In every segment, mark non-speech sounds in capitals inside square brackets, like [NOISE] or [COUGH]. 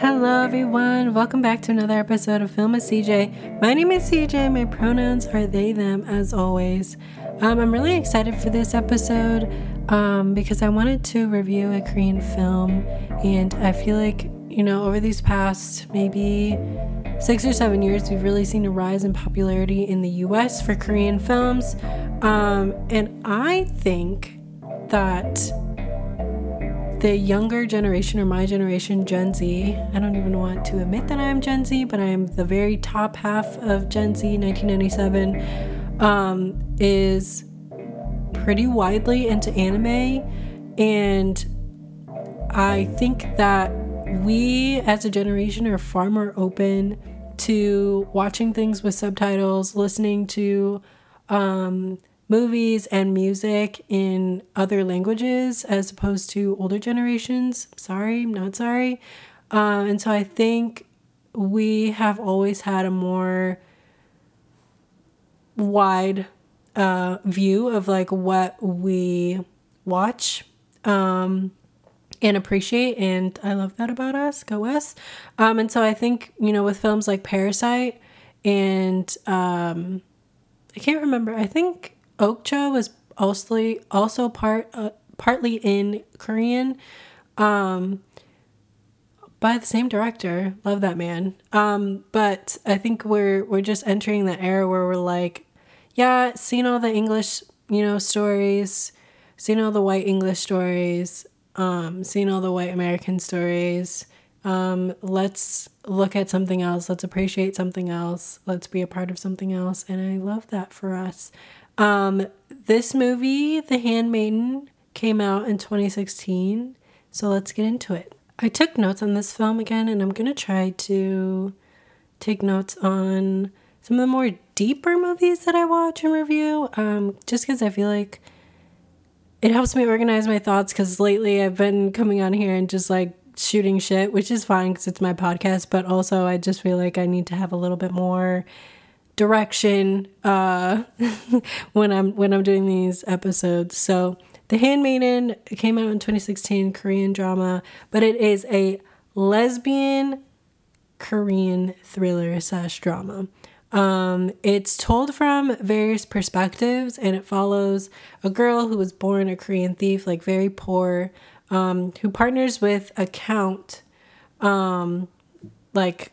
Hello, everyone. Welcome back to another episode of Film with CJ. My name is CJ. My pronouns are they, them, as always. Um, I'm really excited for this episode um, because I wanted to review a Korean film, and I feel like, you know, over these past maybe six or seven years, we've really seen a rise in popularity in the US for Korean films. Um, and I think that the younger generation or my generation, Gen Z, I don't even want to admit that I am Gen Z, but I am the very top half of Gen Z 1997, um, is pretty widely into anime. And I think that we as a generation are far more open to watching things with subtitles, listening to um, movies and music in other languages as opposed to older generations. Sorry, not sorry. Uh, and so I think we have always had a more wide uh, view of like what we watch um, and appreciate. And I love that about us. Go us. Um, and so I think, you know, with films like Parasite and um, I can't remember, I think Okja was also also part uh, partly in Korean, um, by the same director. Love that man. Um, but I think we're we're just entering the era where we're like, yeah, seeing all the English you know stories, seeing all the white English stories, um, seeing all the white American stories. Um, let's look at something else. Let's appreciate something else. Let's be a part of something else. And I love that for us. Um, this movie, The Handmaiden, came out in 2016. So let's get into it. I took notes on this film again, and I'm going to try to take notes on some of the more deeper movies that I watch and review, um, just because I feel like it helps me organize my thoughts. Because lately I've been coming on here and just like shooting shit, which is fine because it's my podcast, but also I just feel like I need to have a little bit more direction uh, [LAUGHS] when I'm when I'm doing these episodes. So, The Handmaiden came out in 2016, Korean drama, but it is a lesbian Korean thriller slash drama. Um, it's told from various perspectives and it follows a girl who was born a Korean thief, like very poor, um, who partners with a count, um, like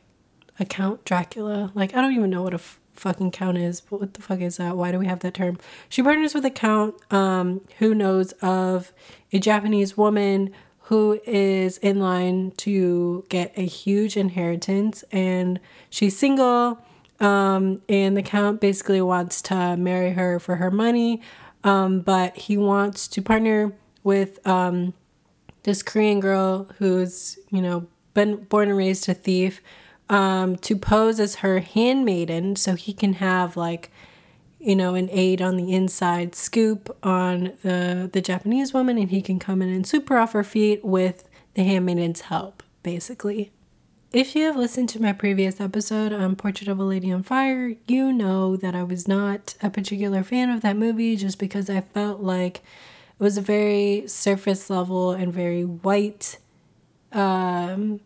a Count Dracula. Like, I don't even know what a f- fucking count is. What the fuck is that? Why do we have that term? She partners with a count um, who knows of a Japanese woman who is in line to get a huge inheritance and she's single um, and the count basically wants to marry her for her money um, but he wants to partner with um, this korean girl who's you know been born and raised a thief um, to pose as her handmaiden so he can have like you know an aid on the inside scoop on the the japanese woman and he can come in and super off her feet with the handmaiden's help basically. If you have listened to my previous episode on Portrait of a Lady on Fire, you know that I was not a particular fan of that movie just because I felt like it was a very surface level and very white um,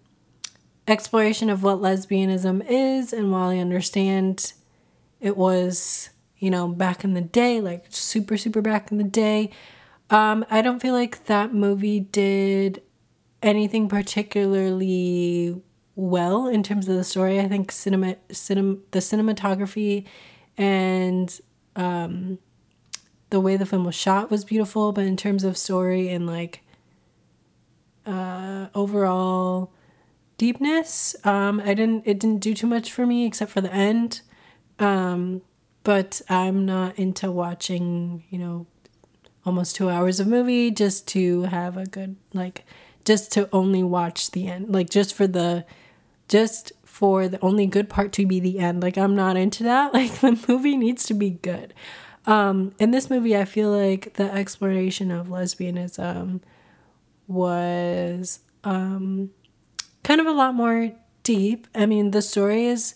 exploration of what lesbianism is. And while I understand it was, you know, back in the day, like super, super back in the day, um, I don't feel like that movie did anything particularly well in terms of the story. I think cinema, cinema the cinematography and um, the way the film was shot was beautiful, but in terms of story and like uh, overall deepness. Um, I didn't it didn't do too much for me except for the end. Um, but I'm not into watching, you know, almost two hours of movie just to have a good like just to only watch the end. Like just for the just for the only good part to be the end. Like I'm not into that. [LAUGHS] Like the movie needs to be good. Um, in this movie, I feel like the exploration of lesbianism was um, kind of a lot more deep. I mean, the story is,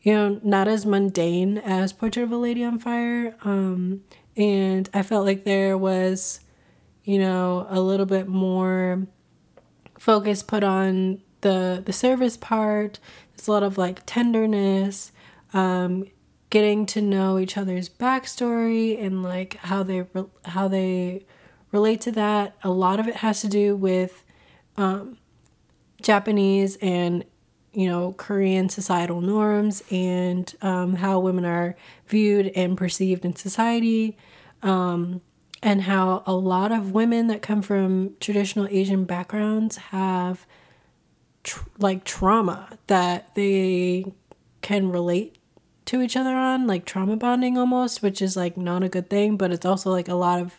you know, not as mundane as Portrait of a Lady on Fire. Um, and I felt like there was, you know, a little bit more focus put on the the service part. There's a lot of like tenderness, um, getting to know each other's backstory and like how they re- how they relate to that. A lot of it has to do with um, Japanese and you know Korean societal norms and um, how women are viewed and perceived in society, um, and how a lot of women that come from traditional Asian backgrounds have tr- like trauma that they can relate to each other on, like trauma bonding almost, which is like not a good thing, but it's also like a lot of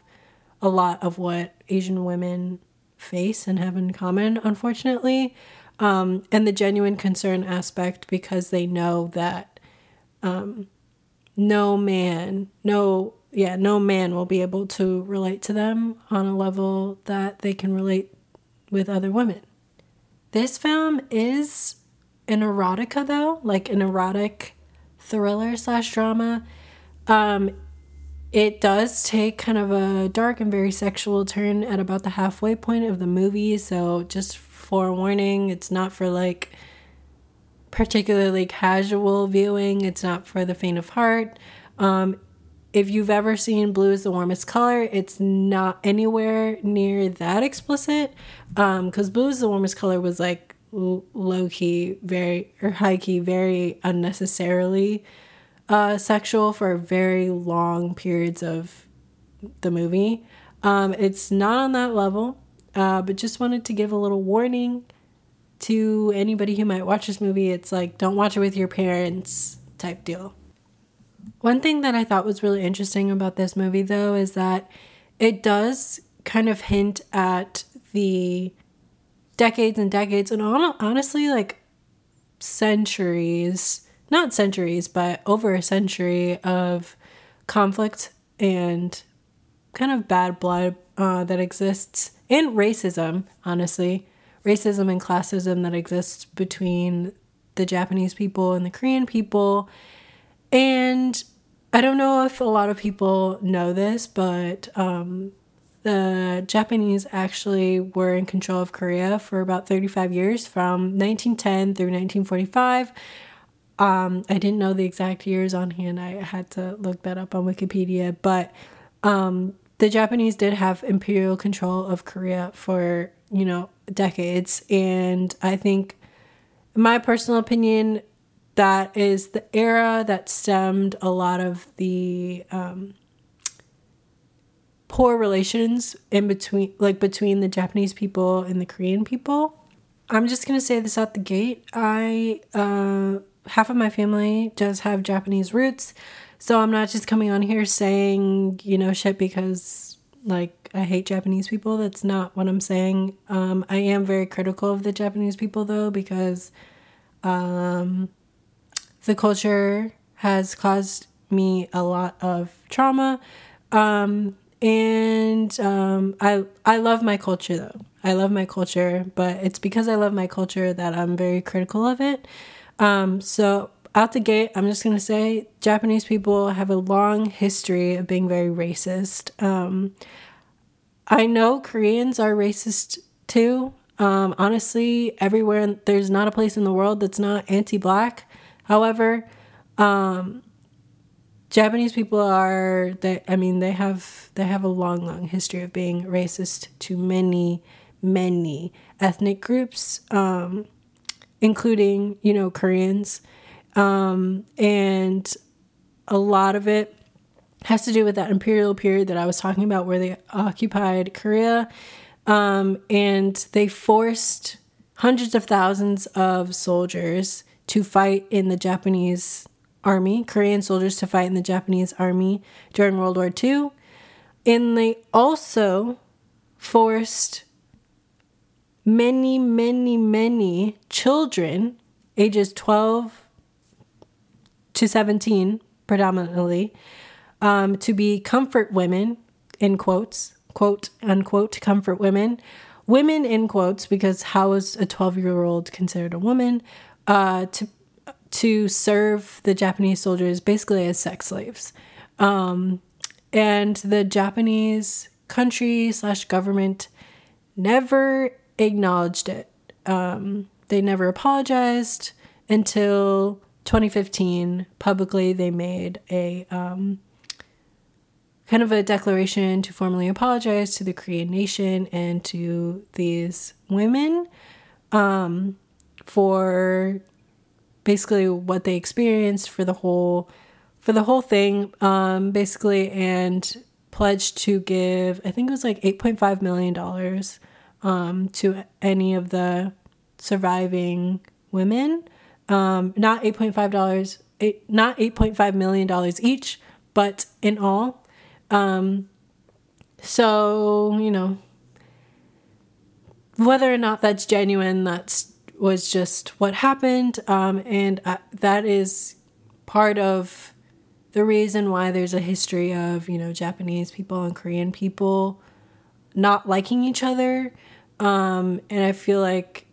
a lot of what Asian women face and have in common, unfortunately. Um, and the genuine concern aspect because they know that um, no man, no, yeah, no man will be able to relate to them on a level that they can relate with other women. This film is an erotica, though, like an erotic thriller slash drama. Um, it does take kind of a dark and very sexual turn at about the halfway point of the movie. So, just forewarning, it's not for like particularly casual viewing, it's not for the faint of heart. Um, if you've ever seen Blue is the Warmest Color, it's not anywhere near that explicit. Because um, Blue is the Warmest Color was like low key, very, or high key, very unnecessarily uh, sexual for very long periods of the movie. Um, it's not on that level, uh, but just wanted to give a little warning to anybody who might watch this movie. It's like, don't watch it with your parents type deal. One thing that I thought was really interesting about this movie, though, is that it does kind of hint at the decades and decades, and honestly, like centuries not centuries, but over a century of conflict and kind of bad blood uh, that exists and racism, honestly, racism and classism that exists between the Japanese people and the Korean people. And I don't know if a lot of people know this, but um, the Japanese actually were in control of Korea for about 35 years from 1910 through 1945 um, I didn't know the exact years on hand. I had to look that up on Wikipedia. But um, the Japanese did have imperial control of Korea for, you know, decades. And I think, my personal opinion, that is the era that stemmed a lot of the um, poor relations in between, like between the Japanese people and the Korean people. I'm just gonna say this out the gate. I uh, half of my family does have Japanese roots. So I'm not just coming on here saying, you know, shit because like I hate Japanese people. That's not what I'm saying. Um, I am very critical of the Japanese people though because um, the culture has caused me a lot of trauma. Um, and um, I I love my culture though. I love my culture, but it's because I love my culture that I'm very critical of it. Um, so out the gate, I'm just gonna say Japanese people have a long history of being very racist. Um, I know Koreans are racist too. Um, honestly, everywhere there's not a place in the world that's not anti-black. However, um, Japanese people are they I mean they have they have a long long history of being racist to many many ethnic groups. Um, including, you know, Koreans. Um, and a lot of it has to do with that imperial period that I was talking about where they occupied Korea. Um, and they forced hundreds of thousands of soldiers to fight in the Japanese army, Korean soldiers to fight in the Japanese army during World War II. And they also forced many, many, many children, ages 12 to 17 predominantly, um, to be comfort women, in quotes, quote unquote, comfort women. Women in quotes, because how is a 12 year old considered a woman? Uh, to to serve the Japanese soldiers basically as sex slaves. Um, and the Japanese country slash government never acknowledged it. Um, they never apologized until 2015. Publicly, they made a um, kind of a declaration to formally apologize to the Korean nation and to these women um, for basically what they experienced for the whole for the whole thing um, basically and pledged to give i think it was like 8.5 million dollars um, to any of the surviving women um, not 8.5 dollars not 8.5 million dollars each but in all um, so, you know, whether or not that's genuine, that's was just what happened. Um, and uh, that is part of the reason why there's a history of, you know, Japanese people and Korean people not liking each other. Um, and I feel like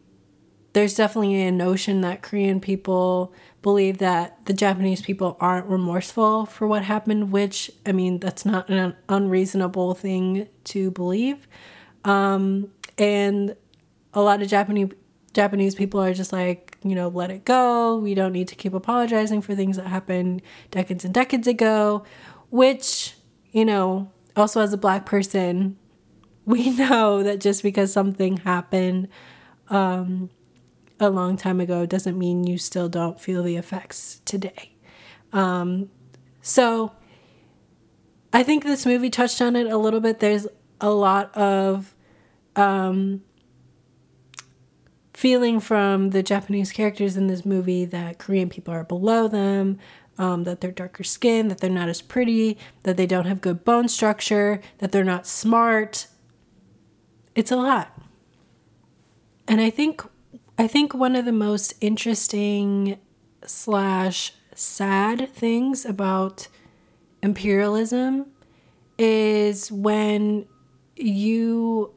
there's definitely a notion that Korean people believe that the Japanese people aren't remorseful for what happened, which, I mean, that's not an unreasonable thing to believe. Um, and a lot of Japanese Japanese people are just like, you know, let it go. We don't need to keep apologizing for things that happened decades and decades ago, which, you know, also as a black person, we [LAUGHS] know that just because something happened um, a long time ago doesn't mean you still don't feel the effects today. Um, so I think this movie touched on it a little bit. There's a lot of um, feeling from the Japanese characters in this movie that Korean people are below them, um, that they're darker skinned, that they're not as pretty, that they don't have good bone structure, that they're not smart. It's a lot. And I think I think one of the most interesting slash sad things about imperialism is when you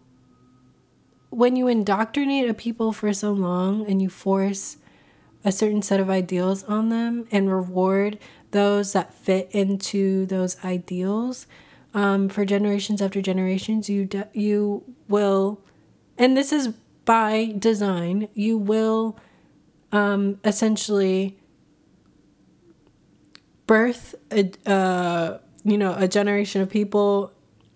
when you indoctrinate a people for so long and you force a certain set of ideals on them and reward those that fit into those ideals um, for generations after generations you de- you will and this is by design, you will um, essentially birth a uh, you know a generation of people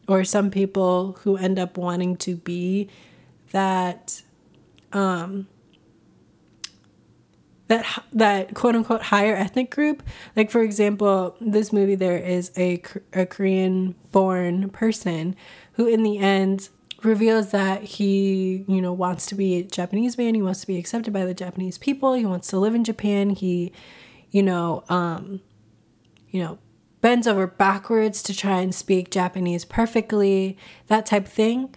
or some people who end up wanting to be that um, that that quote unquote higher ethnic group. Like for example, this movie there is a a Korean born person who in the end reveals that he, you know, wants to be a Japanese man. He wants to be accepted by the Japanese people. He wants to live in Japan. He, you know, um, you know, bends over backwards to try and speak Japanese perfectly, that type of thing.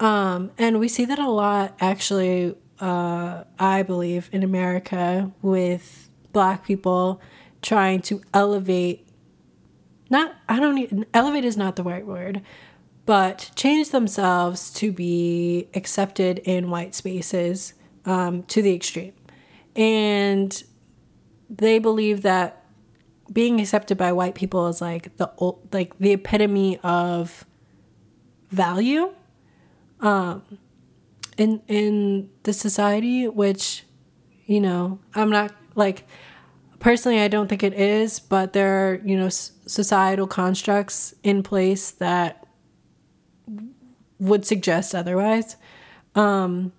Um, and we see that a lot, actually, uh, I believe, in America with black people trying to elevate. Not, I don't need, elevate is not the right word, but change themselves to be accepted in white spaces um, to the extreme. And they believe that being accepted by white people is like the like the epitome of value um, in in the society, which you know I'm not like personally I don't think it is, but there are you know societal constructs in place that would suggest otherwise. Um,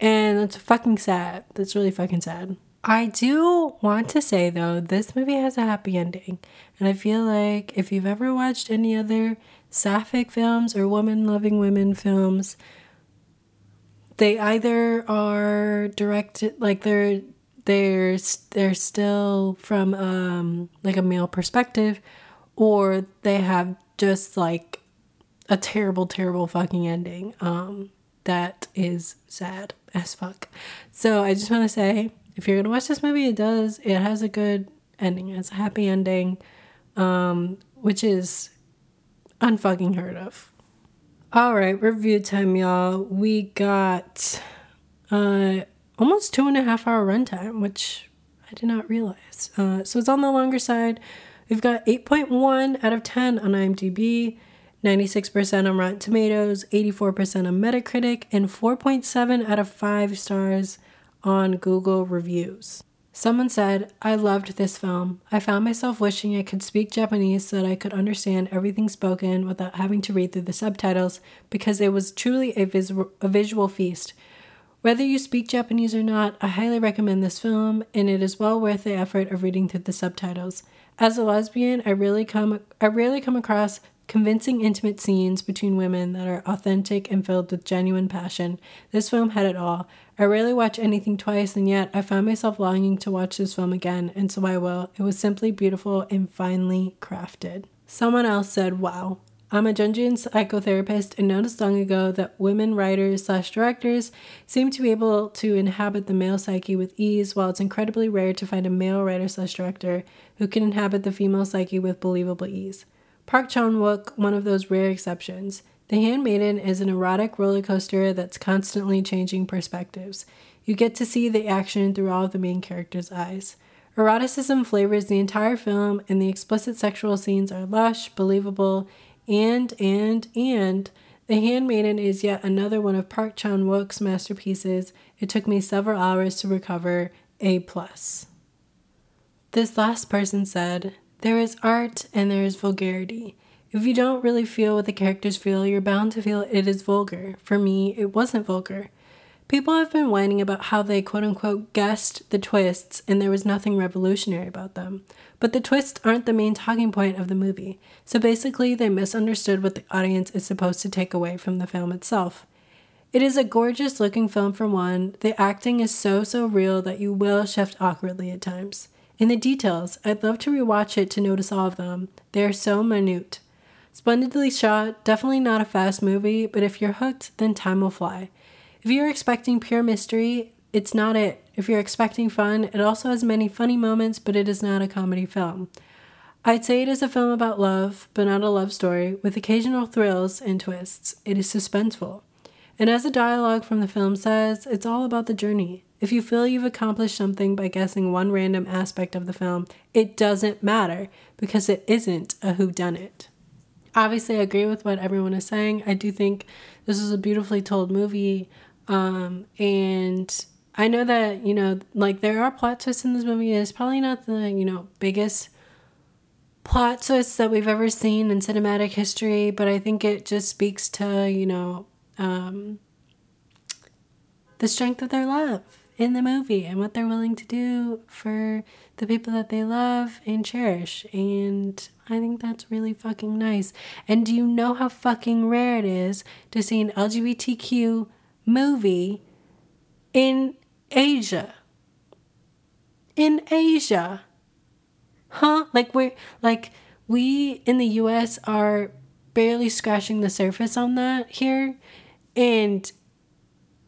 and it's fucking sad. That's really fucking sad. I do want to say though, this movie has a happy ending. And I feel like if you've ever watched any other sapphic films or woman loving women films, they either are directed like they're they're they're still from um like a male perspective or they have just like a terrible, terrible fucking ending. Um, that is sad as fuck. So I just want to say, if you're gonna watch this movie, it does. It has a good ending. It's a happy ending, um, which is unfucking heard of. All right, review time, y'all. We got uh almost two and a half hour runtime, which I did not realize. Uh, so it's on the longer side. We've got 8.1 out of 10 on IMDb. 96% on Rotten Tomatoes, 84% on Metacritic, and 4.7 out of 5 stars on Google reviews. Someone said, I loved this film. I found myself wishing I could speak Japanese so that I could understand everything spoken without having to read through the subtitles because it was truly a, vis- a visual feast. Whether you speak Japanese or not, I highly recommend this film, and it is well worth the effort of reading through the subtitles. As a lesbian, I really come I rarely come across convincing intimate scenes between women that are authentic and filled with genuine passion. This film had it all. I rarely watch anything twice, and yet I found myself longing to watch this film again, and so I will. It was simply beautiful and finely crafted. Someone else said, Wow. I'm a Jungian psychotherapist and noticed long ago that women writers slash directors seem to be able to inhabit the male psyche with ease, while it's incredibly rare to find a male writer slash director who can inhabit the female psyche with believable ease. Park Chan Wook, one of those rare exceptions. The Handmaiden is an erotic roller coaster that's constantly changing perspectives. You get to see the action through all of the main characters' eyes. Eroticism flavors the entire film, and the explicit sexual scenes are lush, believable, and, and, and, The Handmaiden is yet another one of Park Chan Wook's masterpieces. It took me several hours to recover A. plus. This last person said, There is art and there is vulgarity. If you don't really feel what the characters feel, you're bound to feel it is vulgar. For me, it wasn't vulgar. People have been whining about how they quote unquote guessed the twists and there was nothing revolutionary about them. But the twists aren't the main talking point of the movie, so basically they misunderstood what the audience is supposed to take away from the film itself. It is a gorgeous looking film for one. The acting is so, so real that you will shift awkwardly at times. In the details, I'd love to rewatch it to notice all of them. They are so minute. Splendidly shot, definitely not a fast movie, but if you're hooked, then time will fly. If you're expecting pure mystery, it's not it. If you're expecting fun, it also has many funny moments, but it is not a comedy film. I'd say it is a film about love, but not a love story, with occasional thrills and twists. It is suspenseful. And as the dialogue from the film says, it's all about the journey. If you feel you've accomplished something by guessing one random aspect of the film, it doesn't matter because it isn't a whodunit. Obviously, I agree with what everyone is saying. I do think this is a beautifully told movie. Um, and I know that, you know, like there are plot twists in this movie. It's probably not the, you know, biggest plot twists that we've ever seen in cinematic history, but I think it just speaks to, you know, um, the strength of their love in the movie and what they're willing to do for the people that they love and cherish. And I think that's really fucking nice. And do you know how fucking rare it is to see an LGBTQ movie in Asia. In Asia. Huh? Like we're like we in the US are barely scratching the surface on that here and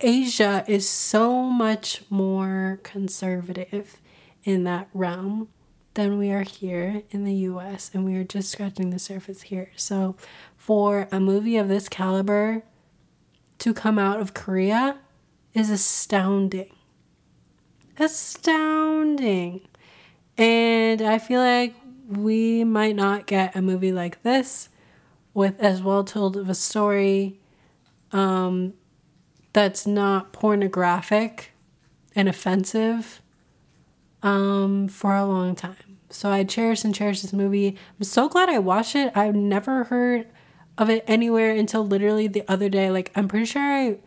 Asia is so much more conservative in that realm than we are here in the US and we are just scratching the surface here. So for a movie of this caliber to come out of Korea is astounding. Astounding. And I feel like we might not get a movie like this with as well told of a story um, that's not pornographic and offensive um, for a long time. So I cherish and cherish this movie. I'm so glad I watched it. I've never heard of it anywhere until literally the other day. Like, I'm pretty sure I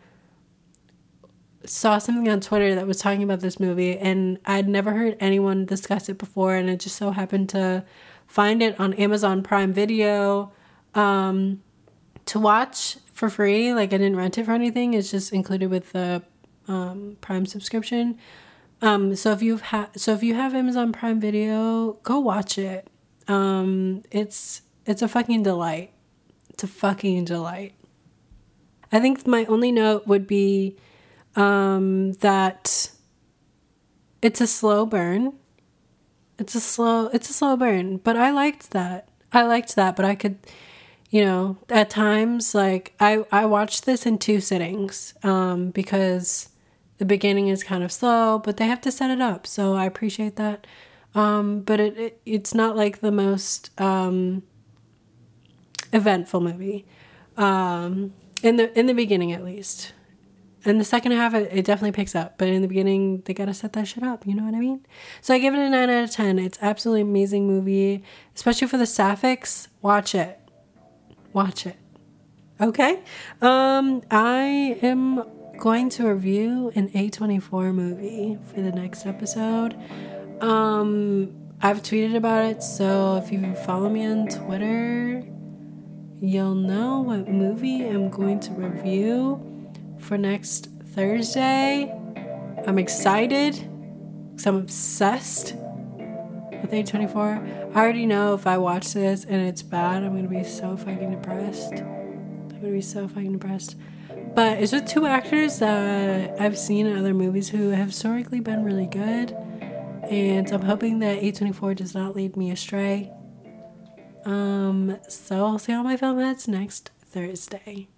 saw something on Twitter that was talking about this movie, and I'd never heard anyone discuss it before, and it just so happened to find it on Amazon Prime Video um, to watch for free. Like, I didn't rent it for anything, it's just included with the um, Prime subscription. Um, so if you've had, so if you have Amazon Prime Video, go watch it. Um, it's it's a fucking delight. It's a fucking delight. I think my only note would be um, that it's a slow burn. It's a slow it's a slow burn, but I liked that. I liked that, but I could you know, at times like I I watched this in two sittings um, because the beginning is kind of slow, but they have to set it up. So I appreciate that. Um, but it, it it's not like the most um, eventful movie um, in the in the beginning at least in the second half, it, it definitely picks up, but in the beginning, they gotta set that shit up. You know what I mean? So I give it a nine out of ten. It's absolutely amazing movie, especially for the sapphics. Watch it, watch it. Okay, um, I am going to review an A24 movie for the next episode. Um, I've tweeted about it, so if you follow me on Twitter, you'll know what movie I'm going to review for next Thursday. I'm excited because I'm obsessed with A24. I already know if I watch this and it's bad, I'm gonna be so fucking depressed. I'm gonna be so fucking depressed. But it's with two actors that I've seen in other movies who have historically been really good. And I'm hoping that A24 does not lead me astray. Um, so I'll see all my film heads next Thursday.